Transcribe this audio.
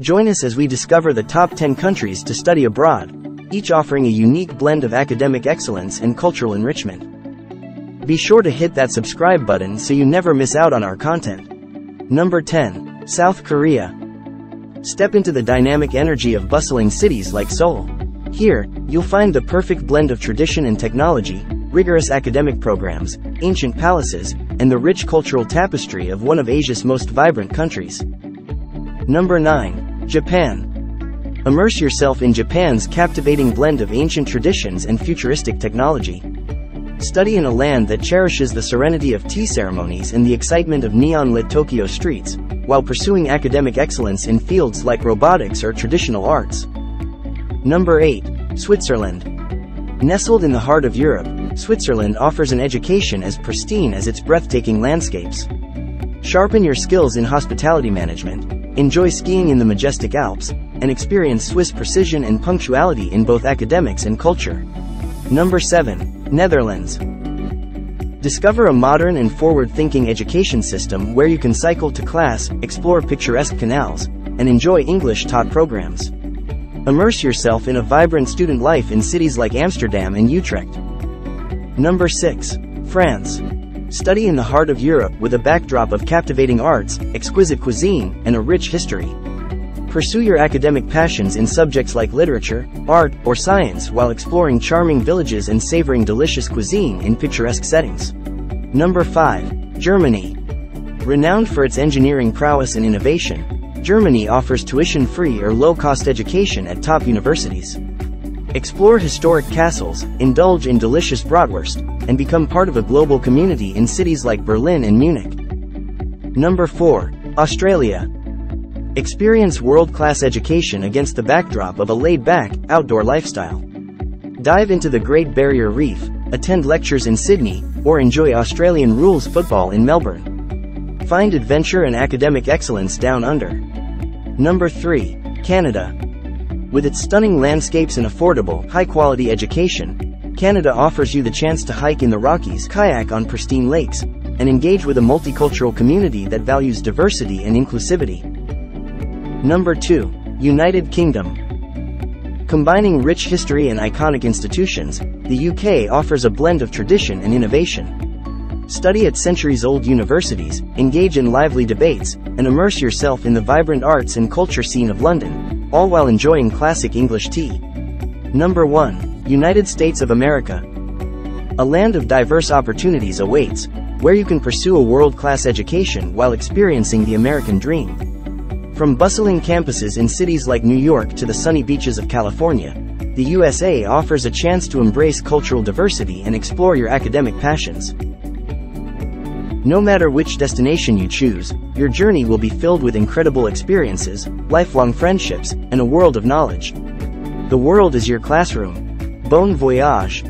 Join us as we discover the top 10 countries to study abroad, each offering a unique blend of academic excellence and cultural enrichment. Be sure to hit that subscribe button so you never miss out on our content. Number 10. South Korea. Step into the dynamic energy of bustling cities like Seoul. Here, you'll find the perfect blend of tradition and technology, rigorous academic programs, ancient palaces, and the rich cultural tapestry of one of Asia's most vibrant countries. Number 9. Japan. Immerse yourself in Japan's captivating blend of ancient traditions and futuristic technology. Study in a land that cherishes the serenity of tea ceremonies and the excitement of neon-lit Tokyo streets, while pursuing academic excellence in fields like robotics or traditional arts. Number 8. Switzerland. Nestled in the heart of Europe, Switzerland offers an education as pristine as its breathtaking landscapes. Sharpen your skills in hospitality management, enjoy skiing in the majestic Alps, and experience Swiss precision and punctuality in both academics and culture. Number 7. Netherlands. Discover a modern and forward-thinking education system where you can cycle to class, explore picturesque canals, and enjoy English-taught programs. Immerse yourself in a vibrant student life in cities like Amsterdam and Utrecht. Number 6. France. Study in the heart of Europe with a backdrop of captivating arts, exquisite cuisine, and a rich history. Pursue your academic passions in subjects like literature, art, or science while exploring charming villages and savoring delicious cuisine in picturesque settings. Number 5. Germany. Renowned for its engineering prowess and innovation, Germany offers tuition-free or low-cost education at top universities. Explore historic castles, indulge in delicious bratwurst, and become part of a global community in cities like Berlin and Munich. Number 4. Australia. Experience world-class education against the backdrop of a laid-back, outdoor lifestyle. Dive into the Great Barrier Reef, attend lectures in Sydney, or enjoy Australian rules football in Melbourne. Find adventure and academic excellence down under. Number 3. Canada. With its stunning landscapes and affordable, high-quality education, Canada offers you the chance to hike in the Rockies, kayak on pristine lakes, and engage with a multicultural community that values diversity and inclusivity. Number 2. United Kingdom. Combining rich history and iconic institutions, the UK offers a blend of tradition and innovation. Study at centuries-old universities, engage in lively debates, and immerse yourself in the vibrant arts and culture scene of London, all while enjoying classic English tea. Number 1. United States of America. A land of diverse opportunities awaits, where you can pursue a world-class education while experiencing the American dream. From bustling campuses in cities like New York to the sunny beaches of California, the USA offers a chance to embrace cultural diversity and explore your academic passions. No matter which destination you choose, your journey will be filled with incredible experiences, lifelong friendships, and a world of knowledge. The world is your classroom. Bon voyage!